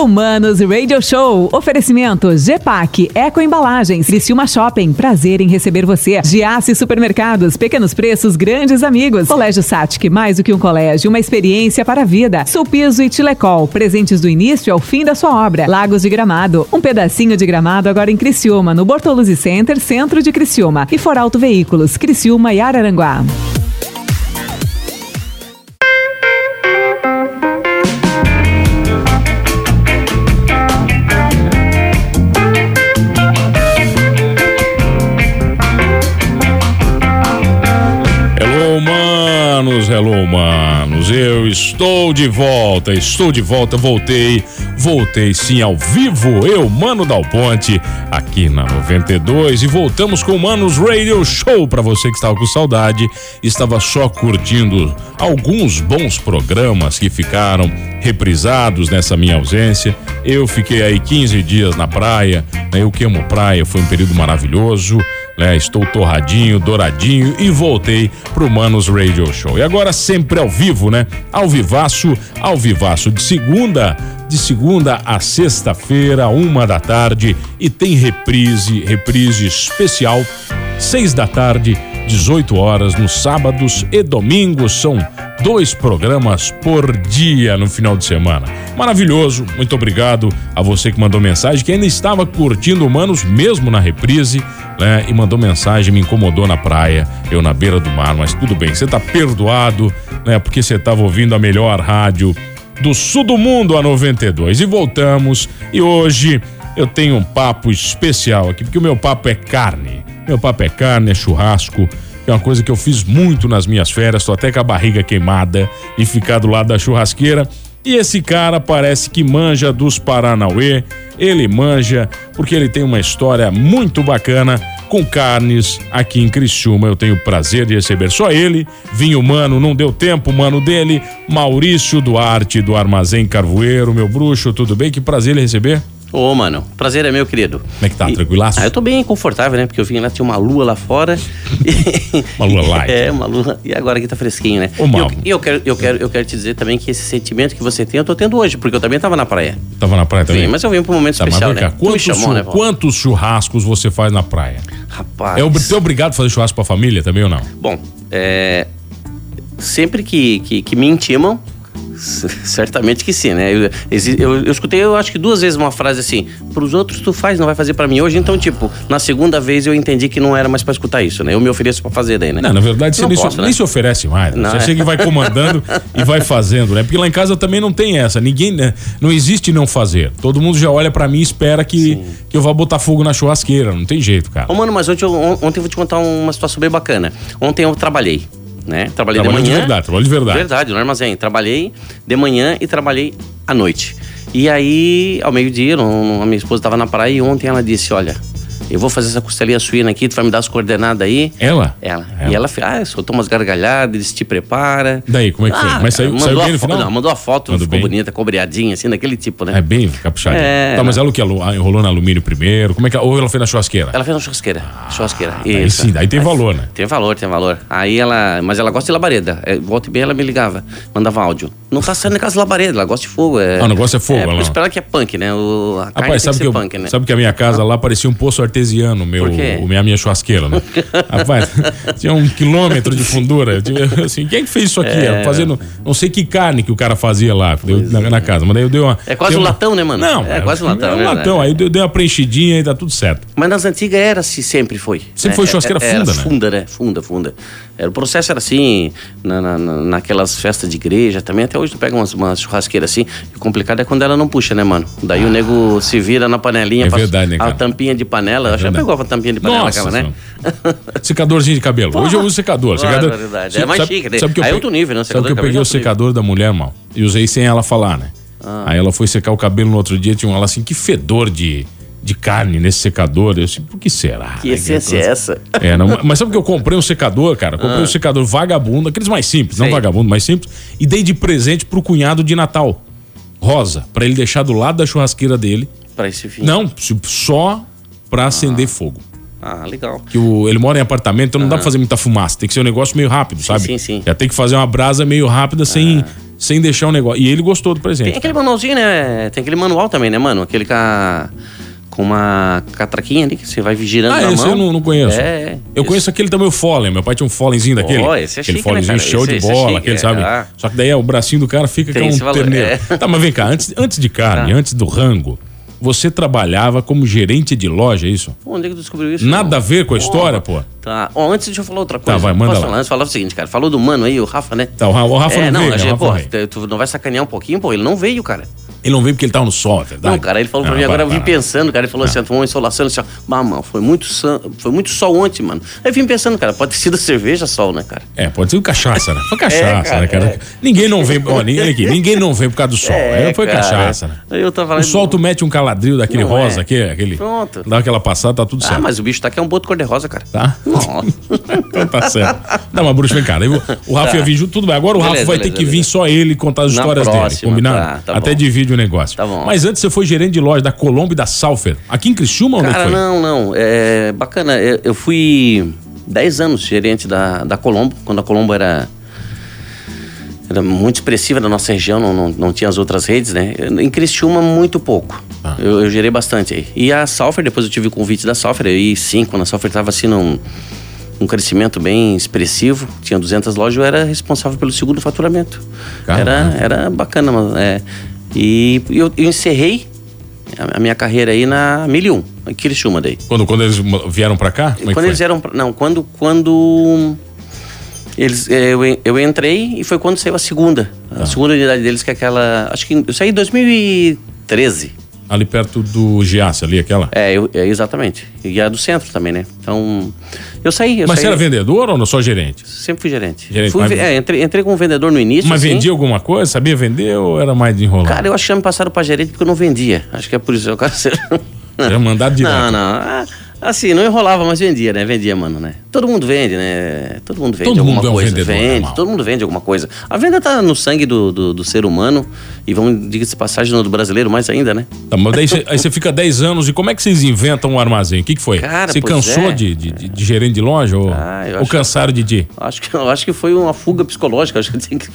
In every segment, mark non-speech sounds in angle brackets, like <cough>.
Humanos Radio Show. Oferecimento GPAC, Eco Embalagens, Criciúma Shopping. Prazer em receber você. Giasse Supermercados, pequenos preços, grandes amigos. Colégio Satic, mais do que um colégio, uma experiência para a vida. Sulpiso e Tilecol, presentes do início ao fim da sua obra. Lagos de Gramado, um pedacinho de gramado agora em Criciúma, no Bortoluzzi Center, centro de Criciúma. E Foralto Veículos, Criciúma e Araranguá. Estou de volta, estou de volta, voltei, voltei sim ao vivo. Eu, Mano Dal Ponte, aqui na 92 e voltamos com o Manos Radio Show para você que estava com saudade, estava só curtindo alguns bons programas que ficaram reprisados nessa minha ausência. Eu fiquei aí 15 dias na praia, né? Eu que amo praia, foi um período maravilhoso né? Estou torradinho, douradinho e voltei pro Manos Radio Show. E agora sempre ao vivo, né? Ao vivaço, ao vivaço de segunda, de segunda a sexta-feira, uma da tarde e tem reprise, reprise especial, seis da tarde, 18 horas nos sábados e domingos são dois programas por dia no final de semana. Maravilhoso, muito obrigado a você que mandou mensagem, que ainda estava curtindo Humanos mesmo na reprise, né? E mandou mensagem, me incomodou na praia, eu na beira do mar, mas tudo bem, você tá perdoado, né? Porque você estava ouvindo a melhor rádio do sul do mundo, a 92. E voltamos, e hoje eu tenho um papo especial aqui, porque o meu papo é carne. Meu papo é carne, é churrasco, é uma coisa que eu fiz muito nas minhas férias, tô até com a barriga queimada e ficar do lado da churrasqueira. E esse cara parece que manja dos Paranauê, ele manja porque ele tem uma história muito bacana com carnes aqui em Criciúma. Eu tenho o prazer de receber só ele, vinho mano, não deu tempo, mano dele, Maurício Duarte do Armazém Carvoeiro, meu bruxo, tudo bem? Que prazer ele receber. Ô, mano, prazer é meu, querido. Como é que tá? E- Tranquilaço? Ah, eu tô bem confortável, né? Porque eu vim lá, tinha uma lua lá fora. <laughs> Uma lua light. É, uma lua. E agora aqui tá fresquinho, né? Ô, Mal. eu, e eu, quero, eu, quero, eu quero te dizer também que esse sentimento que você tem, eu tô tendo hoje, porque eu também tava na praia. Tava na praia também? Sim, mas eu vim pra um momento Tá, especial, né? Quantos, chamou, né, quantos churrascos você faz na praia? Rapaz. É tu é obrigado a fazer churrasco pra família também ou não? Bom, é, sempre que, que, que me intimam, certamente que sim, né? Eu, eu, eu escutei, eu acho que duas vezes uma frase assim: pros outros tu faz, não vai fazer pra mim hoje. Então, tipo, na segunda vez eu entendi que não era mais pra escutar isso, né? Eu me ofereço pra fazer daí, né? Não, na verdade você Não nem, se- posso, nem né? se oferece mais. né? Não, Você é. chega e vai comandando e vai fazendo, né? Porque lá em casa também não tem essa. Ninguém, né? Não existe não fazer. Todo mundo já olha pra mim e espera que, que eu vá botar fogo na churrasqueira. Não tem jeito, cara. Ô, mano, mas ontem eu, on- ontem eu vou te contar uma situação bem bacana. Ontem eu trabalhei, né? Trabalhei Trabalho de de manhã. verdade, trabalho de verdade. Verdade, no armazém. Trabalhei de manhã e trabalhei à noite. E aí, ao meio-dia, a minha esposa estava na praia e ontem ela disse: Olha, eu vou fazer essa costelinha suína aqui, tu vai me dar as coordenadas aí. Ela? Ela. Ela. E ela ah, soltou umas gargalhadas, disse: te prepara. Daí, como é que foi? Mas saiu- mandou saiu bem no final? Não, mandou a foto, Mandou ficou bem? bonita, cobreadinha, assim, daquele tipo, né? É bem capuchadinho. É, tá, mas ela o que? Ela enrolou no alumínio primeiro? Como é que Ou ela fez na churrasqueira? Ela fez uma churrasqueira. churrasqueira. daí Isso. sim, daí tem valor, né? Tem valor, tem valor. Aí ela. Mas ela gosta de labareda. É, volta e bem ela me ligava, mandava áudio. Não tá saindo de labareda, ela gosta de fogo. É, Ah, o negócio é fogo, É, ela ela que é punk, né? O, a Rapaz, que sabe que, eu, punk, né? sabe que a minha casa lá parecia um poço artesiano, meu, o, minha, minha churrasqueira, né? <laughs> Rapaz, tinha um quilômetro de fundura. Eu tive- assim, quem é que fez isso aqui? É. Fazendo, não sei que carne que o cara fazia lá deu- na, na casa, mas daí eu dei uma. É quase um uma- latão, né, mano? Não, É quase um latão, É é um verdade. latão. Aí eu dei uma preenchidinha e tá tudo certo. Mas nas antigas era assim, sempre foi. Sempre né? foi churrasqueira funda, né? Funda, né? Funda, funda. Era, o processo era assim, na, na- na- naquelas festas de igreja também. Até hoje tu pega umas, umas churrasqueiras assim. O complicado é quando ela não puxa, né, mano? Daí o nego se vira na panelinha. É verdade, né, cara? A tampinha de panela. eu já verdade. pegou a tampinha de panela Nossa aquela, né? Secadorzinho de cabelo. Hoje eu uso secador. <laughs> secador Barbaridade. É mais chique, né? Sabe que eu Aí é outro nível, né? Sabe Secador que eu peguei o é outro nível. secador da mulher, mal. E usei sem ela falar, né? Ah. Aí ela foi secar o cabelo no outro dia, tinha um ela assim, que fedor de, de carne nesse secador. Eu disse, por que será? Que né? essência é essa? <laughs> É, não, mas sabe que eu comprei um secador, cara? Comprei um secador vagabundo, aqueles mais simples, não Ah. Vagabundo, mais simples, e dei de presente pro cunhado de Natal. Rosa, pra ele deixar do lado da churrasqueira dele. Pra esse fim. Não, só pra acender fogo. Ah, legal. Que o, ele mora em apartamento, então não dá pra fazer muita fumaça. Tem que ser um negócio meio rápido, sabe? sim, sim. Já tem que fazer uma brasa meio rápida sem, sem deixar o negócio. E ele gostou do presente. Tem aquele manualzinho, né? Tem aquele manual também, né, mano? Aquele com, a- com uma catraquinha ali que você vai girando Ah, na esse mão. eu não, não conheço. É. Eu conheço aquele também, o Fallen. Meu pai tinha um Fallenzinho daquele. Pô, esse é aquele chique, né, Fallenzinho cara? show Esse- de esse é bola, chique, aquele, é. sabe? Ah. Só que daí é, o bracinho do cara fica Tem com um esse terneiro. é. Tá, mas vem cá, antes, antes de carne, Tá. antes do rango, você trabalhava como gerente de loja, é isso? Pô, onde é que tu descobriu isso? Nada a ver com a Pô, história, pô. Tá. Ó, antes deixa eu falar outra coisa. vai, manda lá. falar? Antes falar o seguinte, cara. Falou do mano aí, o Rafa, né? Tá, o Ra- o Rafa é, não não, veio, a né? Gente, pô, tu não vai sacanear um pouquinho, pô? Ele não veio, cara. Ele não veio porque ele tava no sol, é verdade? Não, cara, ele falou pra Ah, mim, agora eu para, vim para. pensando, cara, ele falou assim, tomou uma insolação, ó, "Bah, mano, foi muito, san- foi muito sol ontem, mano. Aí eu vim pensando, cara, pode ter sido cerveja sol, né, cara? É, pode ser cachaça, né? Foi <laughs> cachaça, É, cara, né, cara? é. Ninguém não vem, ó, ninguém aqui, ninguém não vem por causa do sol. É, foi cara, cachaça, né? Eu tava falando... O sol, tu mete um caladril daquele Não rosa é. aqui, aquele. Pronto. Dá aquela passada, tá tudo certo. Ah, mas o bicho tá aqui é um boto cor-de-rosa, cara. Tá? Nossa. <laughs> então tá certo. Não, mas Bruxo, vem cá. daí O, Rafa Tá. ia vir junto, tudo bem. Agora o Rafa vai ter que vir só ele contar as histórias dele, combinado? tá, tá Até o negócio. Tá bom. Mas antes você foi gerente de loja da Colombo e da Salfer. Aqui em Criciúma, que Cara, foi? não, não. É bacana. Eu, fui 10 anos gerente da, da Colombo, quando a Colombo era, era muito expressiva na nossa região, não, não, não tinha as outras redes, né? Em Criciúma, muito pouco. Ah. Eu, eu gerei bastante aí. E a Salfer, depois eu tive o convite da Salfer, aí sim, quando a Salfer estava assim num um crescimento bem expressivo, tinha 200 lojas, eu era responsável pelo segundo faturamento. Era, Caramba. era bacana, mano. É. E eu, eu encerrei a minha carreira aí na 1001, em Criciúma daí. Quando, quando eles vieram pra cá? É Quando foi? eles eram. pra- Não, quando. Quando. Eles, eh, eu, eu entrei e foi quando saiu a segunda. Tá. A segunda unidade deles, que é aquela. Acho que eu saí em 2013. Ali perto do Giasse, ali, aquela. É, eu- é, exatamente. E a do centro também, né? Então. Eu saí. Eu Mas saí, você era vendedor ou não? Só gerente? Sempre fui gerente. Gerente, Fui mas- é, entrei, entrei como vendedor no início. Mas assim. vendia alguma coisa? Sabia vender ou era mais de enrolar? Cara, eu acho que me passaram pra gerente porque eu não vendia. Acho que é por isso. Eu quero ser... Era mandado direto. Não, não. Ah, Assim, não enrolava, mas vendia, né? Vendia, mano, né? Todo mundo vende, né? Todo mundo vende Todo alguma mundo é um coisa. vendedor, vende, normal. todo mundo vende alguma coisa. A venda tá no sangue do, do, do ser humano e vamos, diga-se de passagem, do brasileiro mais ainda, né? Tá, mas daí você, aí você fica 10 anos e como é que vocês inventam um armazém? O que, que foi? Cara, você cansou é. de, de, de- de gerente de loja ou, Ah, ou cansaram de ti? Acho que, acho que foi uma fuga psicológica. Acho que tinha que...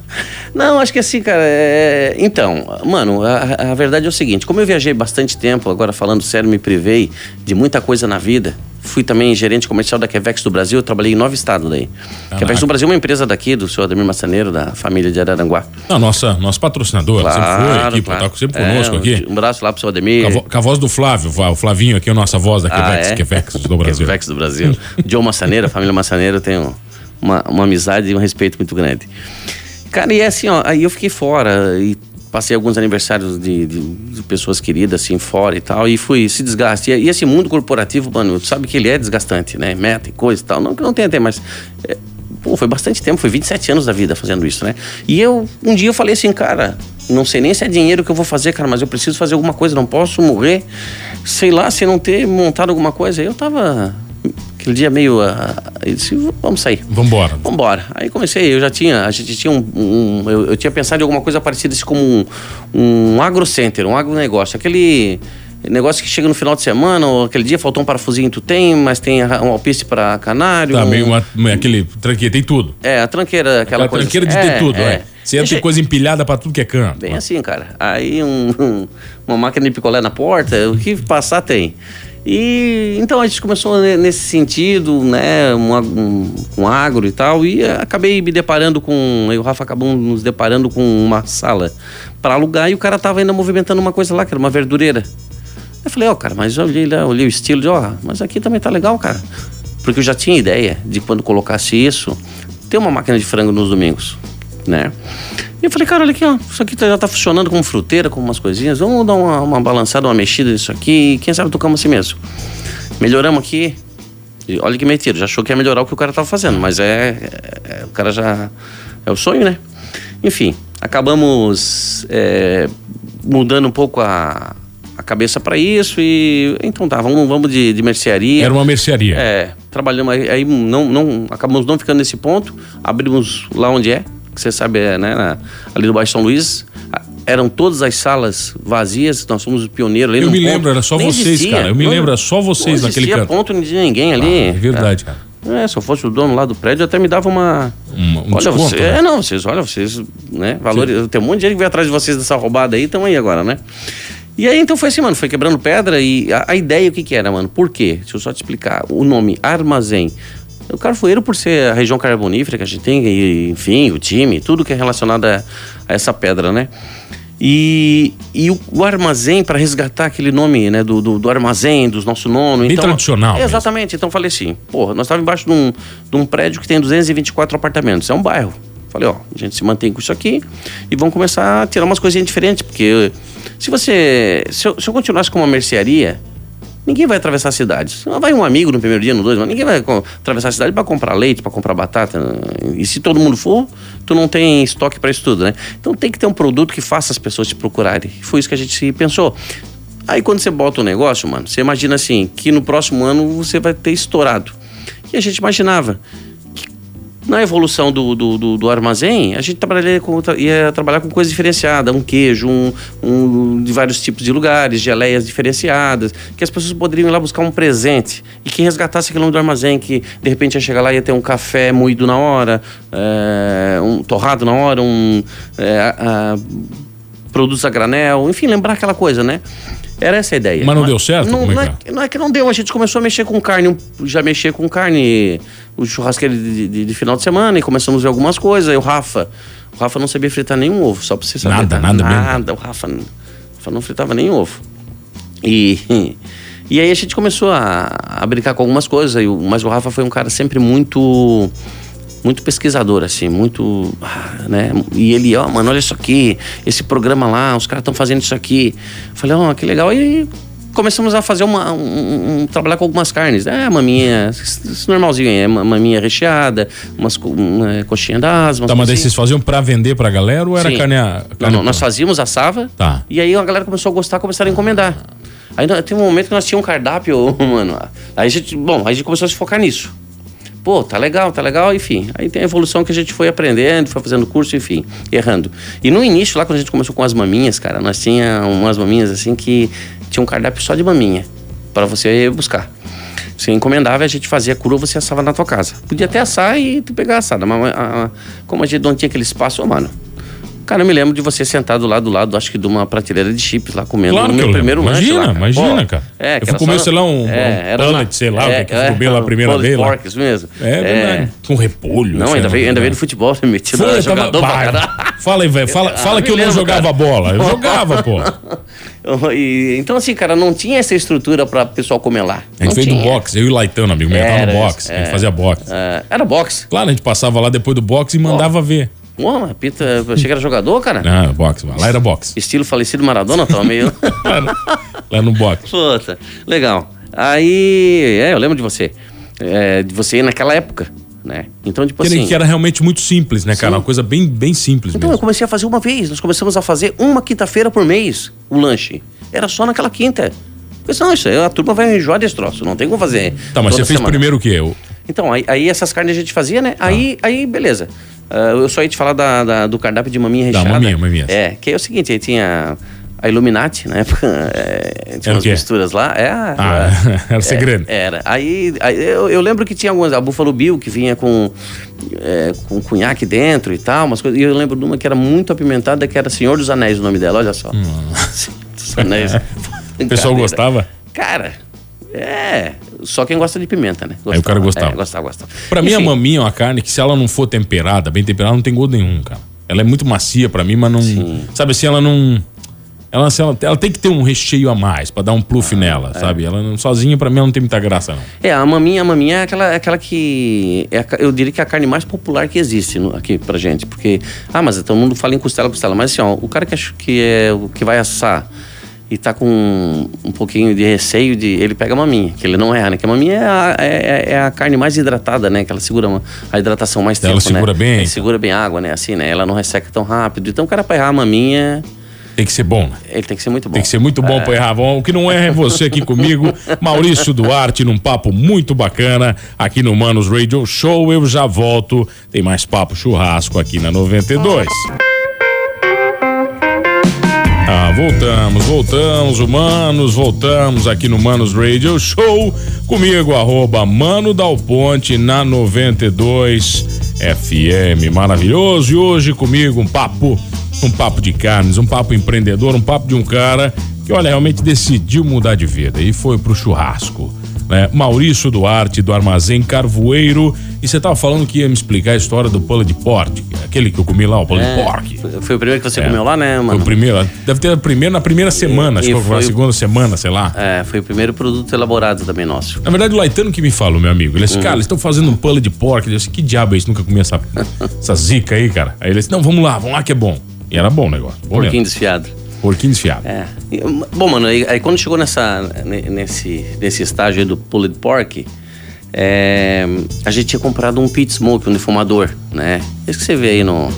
<laughs> Não, acho que assim, cara. é- Então, mano, a, a verdade é o seguinte: como eu viajei bastante tempo, agora falando sério, me privei de muita coisa na vida. Fui também gerente comercial da Quevex do Brasil, eu trabalhei em nove estados daí. Quevex do Brasil é uma empresa daqui, do senhor Ademir Massaneiro, da família de Araranguá. Não, nossa, nosso patrocinador, sempre foi aqui, pô, claro. tá sempre É, conosco aqui. Um abraço lá pro seu Ademir. Com a, voz do Flávio, o Flavinho aqui, a nossa voz da Quevex, é? Quevex do Brasil. Quevex do Brasil. Joe Massaneiro, a família Massaneiro tem um- uma, uma amizade e um respeito muito grande. Cara, e é assim, ó, aí eu fiquei fora e passei alguns aniversários de, de- de pessoas queridas, assim, fora e tal, e fui se desgaste. E, e esse mundo corporativo, mano, tu sabe que ele é desgastante, né? Meta e coisa e tal. Não que não tenha até, mas. é, pô, foi bastante tempo, foi 27 anos da vida fazendo isso, né? E eu, um dia eu falei assim, cara, não sei nem se é dinheiro que eu vou fazer, cara, mas eu preciso fazer alguma coisa, não posso morrer, sei lá, sem não ter montado alguma coisa. Eu tava. Aquele dia meio. ah, eu disse, vamos sair. Vambora. Vambora. Aí comecei, eu já tinha, a gente tinha um. um- eu, eu tinha pensado em alguma coisa parecida assim como um, um agrocenter, um agronegócio. Aquele negócio que chega no final de semana, ou aquele dia faltou um parafusinho, tu tem, mas tem um alpiste para canário. Tá, um- meio uma, aquele tranqueira, tem tudo. É, a tranqueira, aquela, Aquela coisa. tranqueira de assim. ter tudo, é. Você ia ter Deixa- coisa empilhada pra tudo que é canto. Bem assim, cara. Aí um- <laughs> uma máquina de picolé na porta, o que passar tem. E então a gente começou ne- nesse sentido, né, um, um, um agro e tal, e eh, acabei me deparando com, eu e o Rafa acabamos nos deparando com uma sala para alugar e o cara tava ainda movimentando uma coisa lá, que era uma verdureira. Eu falei, ó, cara, mas eu olhei olhei o estilo, de, ó, mas aqui também tá legal, cara. Porque eu já tinha ideia de quando colocasse isso, ter uma máquina de frango nos domingos, né? E eu falei, cara, olha aqui, ó, isso aqui tá- já tá funcionando como fruteira, com umas coisinhas, vamos dar uma, uma balançada, uma mexida nisso aqui, e quem sabe tocamos assim mesmo. Melhoramos aqui, e olha que metido, já achou que ia melhorar o que o cara tava fazendo, mas é, é- é- o cara já, é o sonho, né? Enfim, acabamos é, mudando um pouco a, a cabeça para isso e então tá, vamos, vamos de, de mercearia. Era uma mercearia. É, trabalhamos aí, aí não, não, acabamos não ficando nesse ponto, abrimos lá onde é, que você sabe, é, né, na- ali no bairro São Luís. Eram todas as salas vazias, nós somos os pioneiros ali Eu me ponto. lembro, era só Nem vocês, existia. cara. Eu me Não- lembro, era só vocês não naquele canto. ponto de ninguém ali. Ah, é verdade, cara. É, se eu fosse o dono lá do prédio, até me dava uma. Um, um olha, desconto, você, né? é, não, vocês, olha, vocês, né? Valores, tem um monte de gente que veio atrás de vocês dessa roubada aí, estão aí agora, né? E aí então foi assim, mano, foi quebrando pedra e a, a ideia o que que era, mano? Por quê? Deixa eu só te explicar. O nome Armazém. O Carvoeiro, por ser a região carbonífera que a gente tem, e, enfim, o time, tudo que é relacionado a, a essa pedra, né? E, e o, o armazém, para resgatar aquele nome, né, do, do, do armazém, dos nosso nono. Bem então, tradicional mesmo. Exatamente. Então falei assim, porra, nós estávamos embaixo de um, de um prédio que tem 224 apartamentos. É um bairro. Falei, ó, a gente se mantém com isso aqui e vamos começar a tirar umas coisinhas diferentes. Porque se você. Se eu, se eu continuasse com uma mercearia, ninguém vai atravessar a cidade. Vai um amigo no primeiro dia, no dois, mas ninguém vai atravessar a cidade para comprar leite, para comprar batata. E se todo mundo for, tu não tem estoque para isso tudo, né? Então tem que ter um produto que faça as pessoas te procurarem. Foi isso que a gente pensou. Aí quando você bota o negócio, mano, você imagina assim, que no próximo ano você vai ter estourado. E a gente imaginava na evolução do, do, do, do armazém, a gente trabalharia com, ia trabalhar com coisa diferenciada, um queijo, um, um de vários tipos de lugares, geleias diferenciadas, que as pessoas poderiam ir lá buscar um presente e que resgatasse aquele nome do armazém, que de repente ia chegar lá e ia ter um café moído na hora, é, um torrado na hora, um é, a- a- produtos a granel, enfim, lembrar aquela coisa, né? Era essa a ideia. Mas não deu certo? Não, é não, que é, não é que não deu, a gente começou a mexer com carne, já mexer com carne, o churrasqueiro de, de- de final de semana, e começamos a ver algumas coisas. Aí o Rafa, o Rafa não sabia fritar nenhum ovo, só pra você saber. Nada, tá? nada mesmo. Nada, o Rafa, não- o Rafa não fritava nem ovo. E, e aí a gente começou a, a brincar com algumas coisas, e mas o Rafa foi um cara sempre muito muito pesquisador, assim, muito. ah, né? E ele, ó, mano, olha isso aqui, esse programa lá, os caras estão fazendo isso aqui. Eu falei, ó, que legal. E começamos a fazer uma. Um, um- trabalhar com algumas carnes. É, maminha, isso normalzinho é ma- maminha recheada, umas uma coxinha das, umas Tá, mas daí vocês faziam pra vender pra galera ou era Sim. carne, a- Não, carne não, nós fazíamos assava. Tá. E aí a galera começou a gostar, começaram a encomendar. Aí tem um momento que nós tínhamos um cardápio, <laughs> mano. Aí a gente, bom, aí a gente começou a se focar nisso. Pô, tá legal, tá legal, enfim. Aí tem a evolução que a gente foi aprendendo, foi fazendo curso, enfim, errando. E no início, lá quando a gente começou com as maminhas, cara, nós tinha umas maminhas assim que tinha um cardápio só de maminha, para você buscar. Você encomendava a gente fazia crua, você assava na tua casa. Podia até assar e tu pegar assada, mas a- a- como a gente não tinha aquele espaço, mano. Cara, eu me lembro de você sentado lá do lado, acho que de uma prateleira de chips lá comendo Claro no meu lembro. primeiro lanche Imagina, lá, cara. imagina, Pô, cara. É, Eu fui comer, sei lá, um- um uma- pellet, sei lá, o que que eu fui comer lá a primeira vez lá. pork, isso mesmo. É verdade. Com repolho. Não, ainda veio, ainda né? veio do futebol, né? Metido Foi, eu tava... jogador pra caralho. Fala aí, velho. Fala, Ah, fala me que eu não lembro, jogava cara. bola. Eu <laughs> jogava, pô. E, então, assim, cara, não tinha essa estrutura pra pessoal comer lá. A gente Não fez do boxe. Eu e o Laitano, amigo meu, tava no boxe. A gente é. fazia boxe. É, era boxe. Claro, a gente passava lá depois do boxe e mandava ver. Pô, mas Pita, eu achei que era jogador, cara. Não, boxe. Lá era boxe. Estilo falecido Maradona, tava meio. <laughs> Lá no, lá no boxe. Puta, legal. Aí, é, eu lembro de você. É, de você naquela época, né? Então, tipo Que, assim. que era realmente muito simples, né, cara? Uma coisa bem, bem simples Então, eu mesmo. comecei a fazer uma vez. Nós começamos a fazer uma quinta-feira por mês o lanche. Era só naquela quinta. Eu pensei, não, isso aí a turma vai enjoar desse troço. Não tem como fazer. Tá, mas você fez semana. primeiro o quê? O- Então, aí, aí essas carnes a gente fazia, né? Aí, aí beleza. Ah, eu só ia te falar da, da- do cardápio de maminha Da recheada. maminha, maminha. É, que é o seguinte, aí tinha a Illuminati, na <laughs> época, é, Era tinha umas misturas lá. É, a- Ah, a- <laughs> era segredo. é, era. Aí, aí eu, eu lembro que tinha algumas, a Buffalo Bill, que vinha com, é, com cunhaque dentro e tal, umas coisas. E eu lembro de uma que era muito apimentada, que era Senhor dos Anéis o nome dela, olha só. <laughs> Senhor dos Anéis. O pessoal gostava? Cara, é. Só quem gosta de pimenta, né? Aí o cara gostava. É, gostava, gostava. Pra mim, a Enfim, maminha é uma carne que, se ela não for temperada, bem temperada, não tem gosto nenhum, cara. Ela é muito macia pra mim, mas não. Sabe assim, ela não. Ela, assim, ela, ela tem que ter um recheio a mais pra dar um Ah, pluff nela, sabe? Ela não, sozinha, pra mim, ela não tem muita graça, não. É, a maminha, a maminha é aquela, é aquela que. É a eu diria que é a carne mais popular que existe no- aqui pra gente. Porque. Ah, mas todo mundo fala em costela, costela. Mas assim, ó, o cara que, acha que é o que vai assar e tá com um pouquinho de receio de. Ele pega a maminha, que ele não erra, né? Que a maminha é a, é, é a carne mais hidratada, né? Que ela segura uma- a hidratação mais Ela tempo, segura né? bem, Ela segura bem a água, né? Assim, né? Ela não resseca tão rápido. Então o cara pra errar a maminha, Tem que ser bom, né? ele tem que ser muito bom. Tem que ser muito bom pra errar. Bom, o que não erra é você aqui comigo, <laughs> Maurício Duarte, num papo muito bacana aqui no Manos Radio Show. Eu já volto. Tem mais papo churrasco aqui na 92. Ah, voltamos, voltamos, humanos, voltamos aqui no Manos Radio Show. Comigo, arroba Mano Dal Ponte na 92 FM. Maravilhoso. E hoje comigo um papo, um papo de carnes, um papo empreendedor, um papo de um cara que, olha, realmente decidiu mudar de vida e foi pro churrasco né? Maurício Duarte do Armazém Carvoeiro. E você tava falando que ia me explicar a história do pulled pork, aquele que eu comi lá, o pulled é, pork. Foi o primeiro que você é. comeu lá, né, mano? Foi o primeiro, deve ter primeiro na primeira semana, acho que foi a segunda semana, sei lá. É, foi o primeiro produto elaborado também nosso. Na verdade, o Laitano que me falou, meu amigo. Ele disse, uhum. cara, eles estão fazendo um pulled pork. Eu disse, que diabo é isso? Nunca comi essa, <laughs> essa zica aí, cara. Aí ele disse, não, vamos lá, vamos lá que é bom. E era bom o negócio. Porquinho desfiado. Porquinho desfiado. É. Bom, mano, aí, aí, quando chegou nessa, nesse, nesse estágio aí do pulled pork, é, a gente tinha comprado um pit smoke, um defumador, né? Esse que você vê aí no...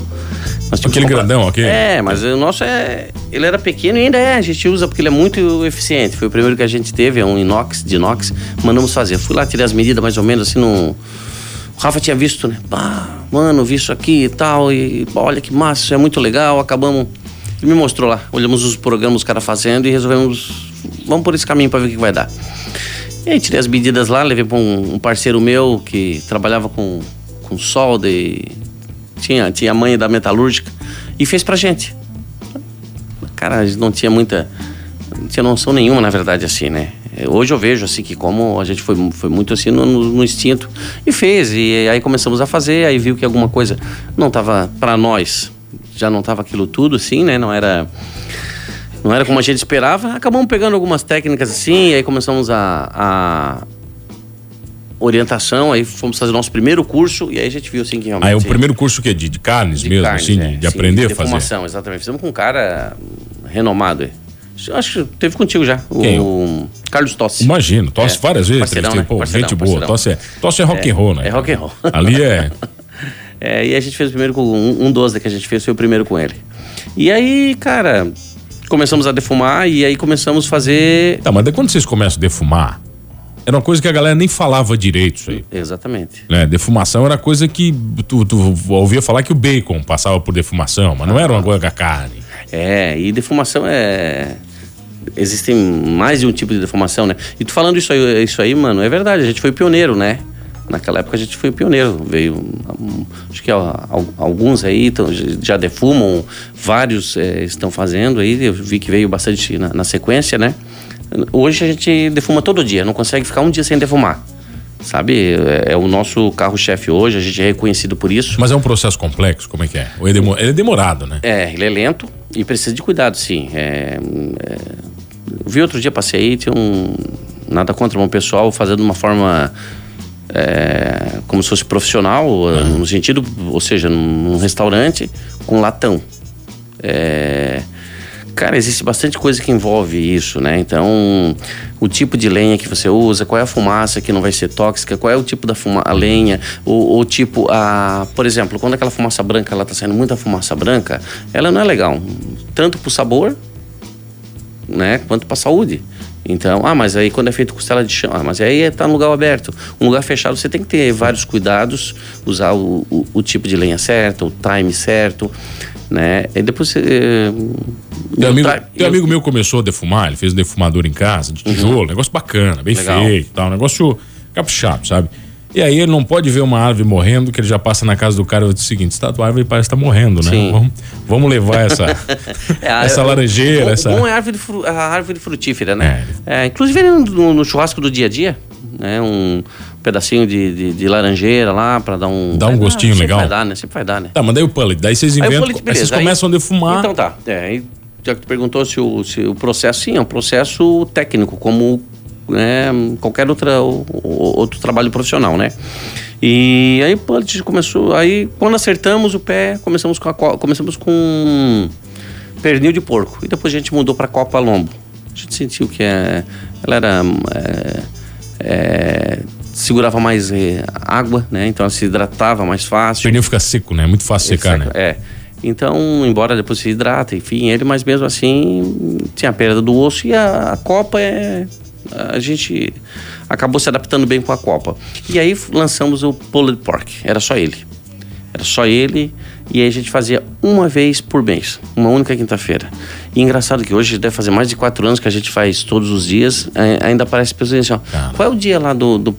Aquele grandão, ok? É, mas o nosso é... Ele era pequeno e ainda é, a gente usa porque ele é muito eficiente. Foi o primeiro que a gente teve, é um inox, de inox, mandamos fazer. Fui lá, tirei as medidas mais ou menos assim no... O Rafa tinha visto, né? Pá, mano, vi isso aqui e tal, e olha que massa, isso é muito legal, acabamos ele me mostrou lá. Olhamos os programas os caras fazendo e resolvemos. Vamos por esse caminho para ver o que vai dar. E aí tirei as medidas lá, levei para um, um, parceiro meu que trabalhava com, com solda e tinha, tinha a mãe da metalúrgica e fez pra gente. Cara, a gente não tinha muita. Não tinha noção nenhuma, na verdade, assim, né? Hoje eu vejo assim que como a gente foi, foi muito assim no, no instinto e fez. E aí começamos a fazer, aí viu que alguma coisa não estava para nós já não estava aquilo tudo, assim, né? Não era. Não era como a gente esperava. Acabamos pegando algumas técnicas assim, aí começamos a, a orientação, aí fomos fazer o nosso primeiro curso e aí a gente viu assim que realmente. Ah, é o primeiro curso que é de, de carnes de mesmo, carnes, assim, é, de, de sim, aprender de a fazer? Formação, exatamente. Fizemos com um cara renomado aí. Acho que teve contigo já, Quem? o Carlos Tossi. Imagino, Tossi é, várias vezes. Parceirão, né? Pô, parceirão, gente boa. Tossi é, é rock and roll, né? É rock and roll. Ali é <laughs> É, e a gente fez o primeiro com um, um 12 que a gente fez foi o primeiro com ele. E aí, cara, começamos a defumar e aí começamos a fazer. Tá, mas quando vocês começam a defumar, era uma coisa que a galera nem falava direito isso aí. Exatamente. Né? Defumação era coisa que tu, tu ouvia falar que o bacon passava por defumação, mas não era uma coisa com a carne. É, e defumação é existem mais de um tipo de defumação, né? E tu falando isso aí, isso aí, mano, é verdade, a gente foi pioneiro, né? Naquela época a gente foi pioneiro, veio, acho que alguns aí já defumam, vários é, estão fazendo aí, eu vi que veio bastante na, na, sequência, né? Hoje a gente defuma todo dia, não consegue ficar um dia sem defumar. Sabe, é, é o nosso carro-chefe hoje, a gente é reconhecido por isso. Mas é um processo complexo, como é que é? Ou ele é demorado, né? É, ele é lento e precisa de cuidado, sim. É, é, vi outro dia, passei aí, tinha um. Nada contra um pessoal fazendo de uma forma é, como se fosse profissional, uhum. no sentido, ou seja, num restaurante com latão. É, cara, existe bastante coisa que envolve isso, né? Então, o tipo de lenha que você usa, qual é a fumaça que não vai ser tóxica, qual é o tipo da fuma a lenha, o, o tipo, a, por exemplo, quando aquela fumaça branca, ela tá saindo muita fumaça branca, ela não é legal, tanto pro sabor, né, quanto pra saúde. Então, ah, mas aí quando é feito costela de chão, ah, mas aí está no lugar aberto. Um lugar fechado você tem que ter vários cuidados, usar o, o, o tipo de lenha certo, o time certo, né? E depois você. Teu amigo, teu amigo meu começou a defumar, ele fez um defumador em casa, de tijolo, uhum. negócio bacana, bem Legal. feito tal, negócio caprichado, sabe? E aí ele não pode ver uma árvore morrendo, que ele já passa na casa do cara e diz o seguinte: tá, a árvore parece estar tá morrendo, né? Vamos, vamos levar essa, <laughs> é, essa laranjeira. Bom, essa... bom é a árvore, a árvore frutífera, né? É. É, inclusive no, no, churrasco do dia a dia, né? Um pedacinho de, de, de laranjeira lá para dar um. Dá um gostinho dar, legal. Sempre vai dar, né? Sempre vai dar, né? Tá, mas daí o pullet, daí vocês inventam. Aí, aí vocês começam aí, a defumar. Então tá. É, já que tu perguntou se o, se o processo, sim, é um processo técnico, como né, qualquer outra, outro trabalho profissional, né? E aí a gente começou, aí quando acertamos o pé, começamos com a, começamos com pernil de porco e depois a gente mudou para copa lombo. A gente sentiu que é, ela era é, é, segurava mais água, né? Então ela se hidratava mais fácil. O pernil fica seco, né? É muito fácil secar, seca, né? É. Então, embora depois se hidrata, enfim, ele, mas mesmo assim tinha a perda do osso e a, a copa é a gente acabou se adaptando bem com a Copa. E aí lançamos o Pulled Pork, era só ele. Era só ele E aí a gente fazia uma vez por mês, uma única quinta-feira. E engraçado que hoje deve fazer mais de quatro anos que a gente faz todos os dias, é, ainda aparece pessoas assim, ó, qual é o dia lá do... do...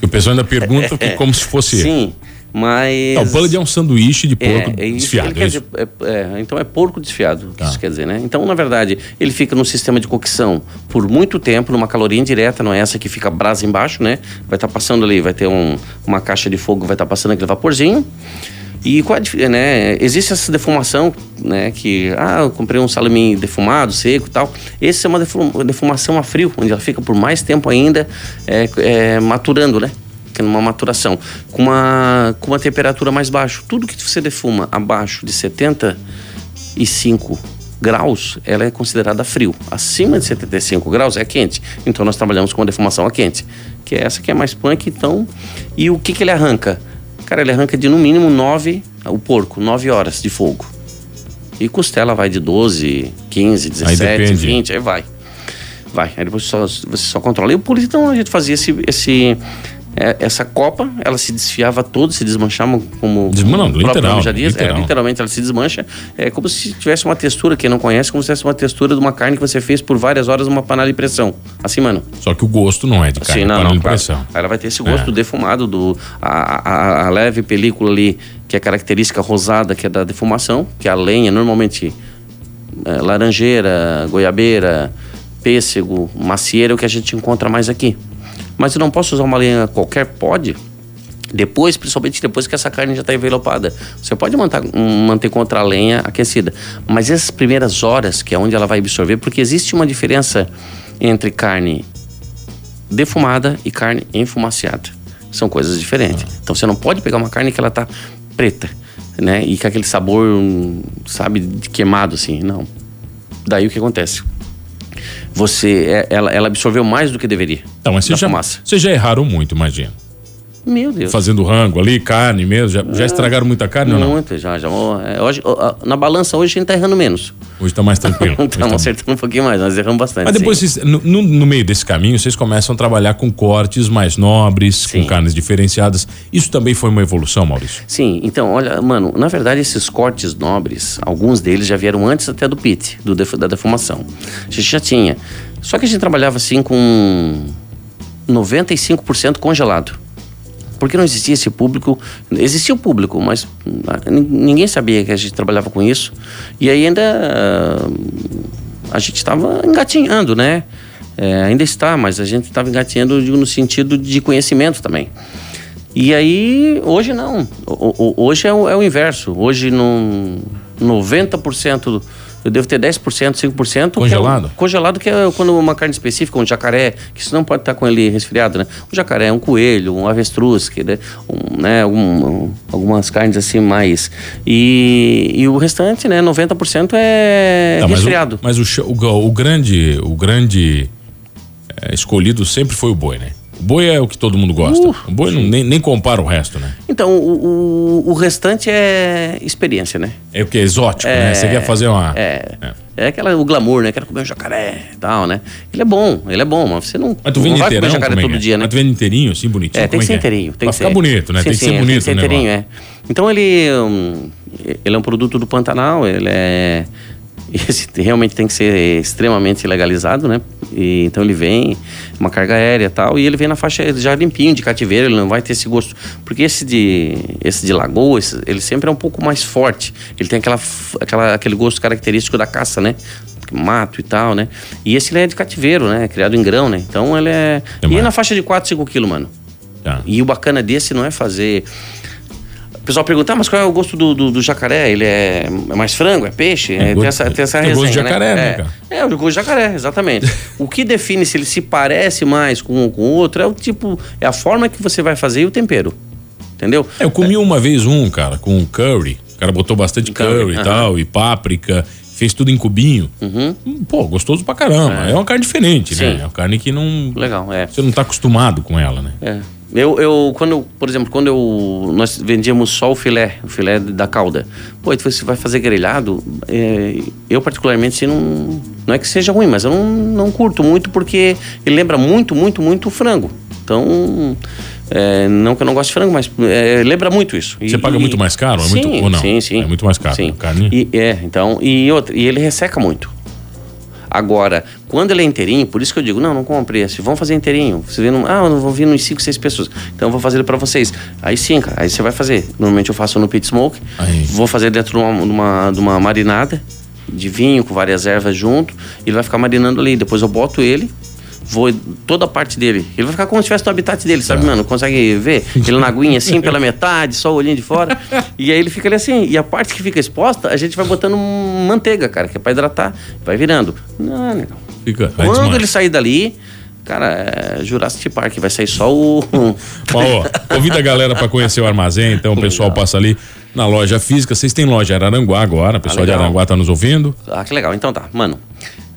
O pessoal ainda pergunta que <laughs> como se fosse... Sim, mas... Não, o bullet é um sanduíche de porco é, é isso, desfiado, é dizer, é- é, então é porco desfiado, que Tá. isso quer dizer, né? Então, na verdade, ele fica no sistema de cocção por muito tempo, numa caloria indireta, não é essa que fica brasa embaixo, né? Vai estar passando ali, vai ter um- uma caixa de fogo, vai estar passando aquele vaporzinho. E qual né? Existe essa defumação, né? Que, ah, eu comprei um salame defumado, seco e tal. Esse é uma defu- defumação a frio, onde ela fica por mais tempo ainda é, é, maturando, né? Numa maturação, com uma, com uma temperatura mais baixa. Tudo que você defuma abaixo de 75 graus, ela é considerada frio. Acima de 75 graus é quente. Então nós trabalhamos com a defumação a quente, que é essa que é mais punk, então. E o que que ele arranca? Cara, ele arranca de no mínimo 9, o porco, 9 horas de fogo. E costela vai de 12, 15, 17, depende. 20, aí vai. Vai, aí depois só, você só controla. E o polícia, então, a gente fazia esse, esse, é, essa copa, ela se desfiava toda, se desmanchava como Desma- não, literal, diz. literal. É, literalmente ela se desmancha. É como se tivesse uma textura, quem não conhece, como se tivesse uma textura de uma carne que você fez por várias horas numa panela de pressão. Assim, mano. Só que o gosto não é de carne, Sim, não, panela não, de claro. pressão. Ela vai ter esse gosto É. defumado, do, a, a- a leve película ali, que é característica rosada, que é da defumação, que a lenha normalmente é, laranjeira, goiabeira, pêssego, macieira é o que a gente encontra mais aqui. Mas eu não posso usar uma lenha qualquer, pode. Depois, principalmente depois que essa carne já está envelopada. Você pode manter, um, manter contra a lenha aquecida. Mas essas primeiras horas, que é onde ela vai absorver, porque existe uma diferença entre carne defumada e carne enfumaciada. São coisas diferentes. Então você não pode pegar uma carne que ela tá preta, né? E com aquele sabor, hum, sabe, de queimado assim. Não. Daí o que acontece? Você, é- ela, ela absorveu mais do que deveria. Então, mas vocês já, fumaça. vocês já erraram muito, imagina. Meu Deus. Fazendo rango ali, carne mesmo. Já, já estragaram muita carne ou não? Muito, já, já. É, Hoje, na balança hoje a gente tá errando menos. Hoje tá mais tranquilo. Estamos <laughs> tá- acertando um pouquinho mais, nós erramos bastante. Mas depois, vocês, no, no- meio desse caminho, vocês começam a trabalhar com cortes mais nobres, Sim. com carnes diferenciadas. Isso também foi uma evolução, Maurício? Sim, então, olha, mano, na verdade esses cortes nobres, alguns deles já vieram antes até do pit, do da defumação. A gente já tinha. Só que a gente trabalhava assim com 95% congelado. Porque não existia esse público, existia o público, mas ah, nin- ninguém sabia que a gente trabalhava com isso. E aí ainda ah, a gente estava engatinhando, né? É, ainda está, mas a gente estava engatinhando no sentido de conhecimento também. E aí, hoje não. O- o- hoje é o, é o inverso. Hoje, no 90%, do- eu devo ter 10%, 5%. Congelado? Que é, o- congelado, que é quando uma carne específica, um jacaré, que você não pode estar com ele resfriado, né? Um jacaré, um coelho, um avestruz, que, né? Um, né? Um- algumas carnes assim mais. E, e o restante, né? 90% é Tá, mas o, resfriado. mas o, cha- o, ga- o grande, o grande é, escolhido sempre foi o boi, né? Boi é o que todo mundo gosta. Uh, o boi não, nem, nem compara o resto, né? Então, o, o, o restante é experiência, né? É o que? Exótico, né? Você quer fazer uma. É. É aquela, o glamour, né? Quero comer um jacaré e tal, né? Ele é bom, ele é bom, mas você não, Mas tu não vende vai inteirão, comer jacaré é todo é? dia, né? Mas tu vende inteirinho, assim, bonitinho? É, tem como que ser é é? inteirinho. Tem Pra que ficar ser. bonito, né? Sim, tem que sim, ser é, bonito Tem que ser inteirinho, é. Então ele, hum, ele é um produto do Pantanal, ele é... Esse realmente tem que ser extremamente legalizado, né? E, então ele vem, uma carga aérea e tal, e ele vem na faixa já limpinho, de cativeiro, ele não vai ter esse gosto. Porque esse de, esse de lagoa, esse- ele sempre é um pouco mais forte. Ele tem aquela, aquela, aquele gosto característico da caça, né? Mato e tal, né? E esse ele é de cativeiro, né? Criado em grão, né? Então ele é. É e na faixa de 4, 5 quilos, mano. Tá. E o bacana desse não é fazer. O pessoal pergunta, ah, mas qual é o gosto do, do, do jacaré? Ele é, é mais frango? É peixe? É, tem gosto- essa, tem essa tem gosto de resenha, jacaré, né, é. cara? É, o gosto de jacaré, exatamente. o que define se ele se parece mais com um com o outro é o tipo, é a forma que você vai fazer e o tempero. Entendeu? É, eu comi uma vez um, cara, com curry. O cara botou bastante curry, Curry, e tal, e páprica, fez tudo em cubinho. Hum, Pô, gostoso pra caramba. É, uma carne diferente, né? Uhum. Sim. É uma carne que não. Legal, é. Você não tá acostumado com ela, né? É. Eu, eu, quando, por exemplo, quando eu, nós vendíamos só o filé, o filé da cauda. Pô, você vai fazer grelhado, é, eu particularmente assim, não, não é que seja ruim, mas eu não, não curto muito porque ele lembra muito, muito, muito o frango. Então, É, não que eu não goste de frango, mas é, lembra muito isso. Você E- paga e- muito mais caro? É sim, muito, ou não? sim, sim. É muito mais caro. Sim. a Carne. E, é, então, e, outra, e ele resseca muito. Agora, quando ele é inteirinho, por isso que eu digo, não, não compre esse, vamos fazer inteirinho. Você vê, num- ah, eu vou vir uns 5, 6 pessoas, então eu vou fazer ele pra vocês. Aí sim, cara, aí você vai fazer. Normalmente eu faço no pit smoke, Aí. vou fazer dentro de uma, de uma, de uma marinada de vinho com várias ervas junto, e ele vai ficar marinando ali. Depois eu boto ele, vou toda a parte dele. Ele vai ficar como se estivesse no habitat dele, sabe, mano? Consegue ver? Ele na aguinha assim, pela <laughs> metade, só o olhinho de fora. E aí ele fica ali assim. E a parte que fica exposta, a gente vai botando manteiga, cara, que é pra hidratar. Vai virando. Não, negão. Fica. Quando desmancha. ele sair dali, cara, é Jurassic Park, vai sair só o. <laughs> Ó, convida a galera para conhecer o armazém, então o pessoal Legal. passa ali na loja física. Vocês têm loja Araranguá agora, o pessoal de legal. Araranguá tá nos ouvindo. Ah, que legal. Então tá, mano.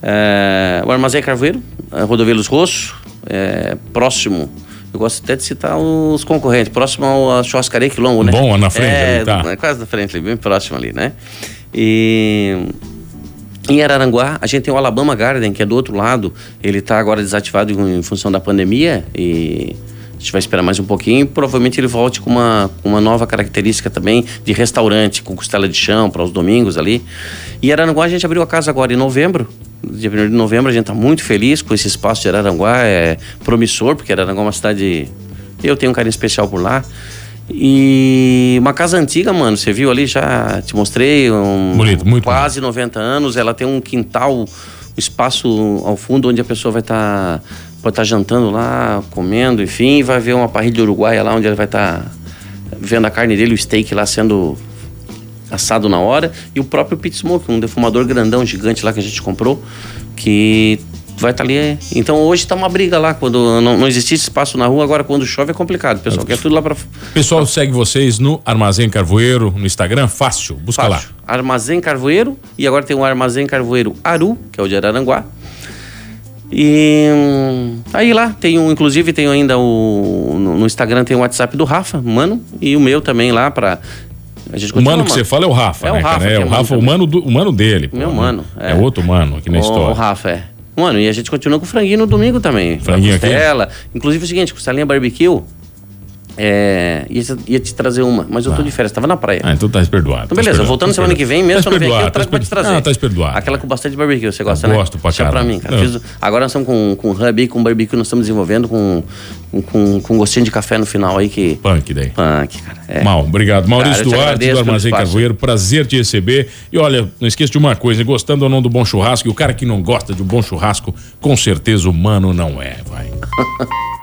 É, o Armazém Carvoeiro, é, Rodovia Luz Rosso, é, próximo. Eu gosto até de citar os concorrentes, próximo à churrascaria Quilombo, né? Bom, na frente é, ali, tá. é quase na frente, ali, bem próximo ali, né? E em Araranguá, a gente tem o Alabama Garden, que é do outro lado. Ele tá agora desativado em, função da pandemia e a gente vai esperar mais um pouquinho. Provavelmente ele volte com uma, uma nova característica também de restaurante, com costela de chão para os domingos ali. E Araranguá a gente abriu a casa agora em novembro. Dia 1 de novembro a gente tá muito feliz com esse espaço de Araranguá. É promissor, porque Araranguá é uma cidade... Eu tenho um carinho especial por lá. E uma casa antiga, mano, você viu ali, já te mostrei. Um, Bonito, muito Quase 90 anos, ela tem um quintal, um espaço ao fundo onde a pessoa vai estar pode estar jantando lá, comendo, enfim, e vai ver uma parrilha uruguaia lá onde ele vai estar vendo a carne dele, o steak lá sendo assado na hora, e o próprio pit smoke, um defumador grandão, gigante lá que a gente comprou, que vai estar ali. Então hoje tá uma briga lá, quando não, não existisse espaço na rua, agora quando chove é complicado, pessoal quer tudo lá para O pessoal segue vocês no Armazém Carvoeiro, no Instagram, fácil, busca lá. Armazém Carvoeiro. E agora tem o Armazém Carvoeiro Aru, que é o de Araranguá. E hum, aí lá, tem um, inclusive tem ainda o. No, no Instagram tem o WhatsApp do Rafa, mano, e o meu também lá pra. A gente O mano que você fala é o Rafa, É o né, Rafa cara? É é o Rafa, o também. mano, do, o mano dele. pô, Meu né? mano, É. é. outro mano aqui na o, história. O Rafa, é. Mano, e a gente continua com o franguinho no domingo também. Franguinho aqui? Inclusive é o seguinte, costelinha barbecue. É, ia, ia te trazer uma, mas eu tô de férias, tava na praia. Ah, então tá perdoado. Então, beleza, voltando semana que vem, mesmo semana que vem, eu trago pra te trazer. Ah, tá perdoado. Aquela com bastante barbecue, você gosta, Eu né? gosto pra Deixa pra caramba. mim, cara. Não. Fiz- agora nós estamos com, com hub e com barbecue, nós estamos desenvolvendo com, com, com, gostinho de café no final aí que... Punk daí. Punk, cara. É. Mal, obrigado. Maurício Cara, eu te Duarte, do Armazém. Carvoeiro, prazer te receber. E olha, não esqueça de uma coisa, gostando ou não do bom churrasco, e o cara que não gosta de um bom churrasco, com certeza humano não é, vai. <laughs>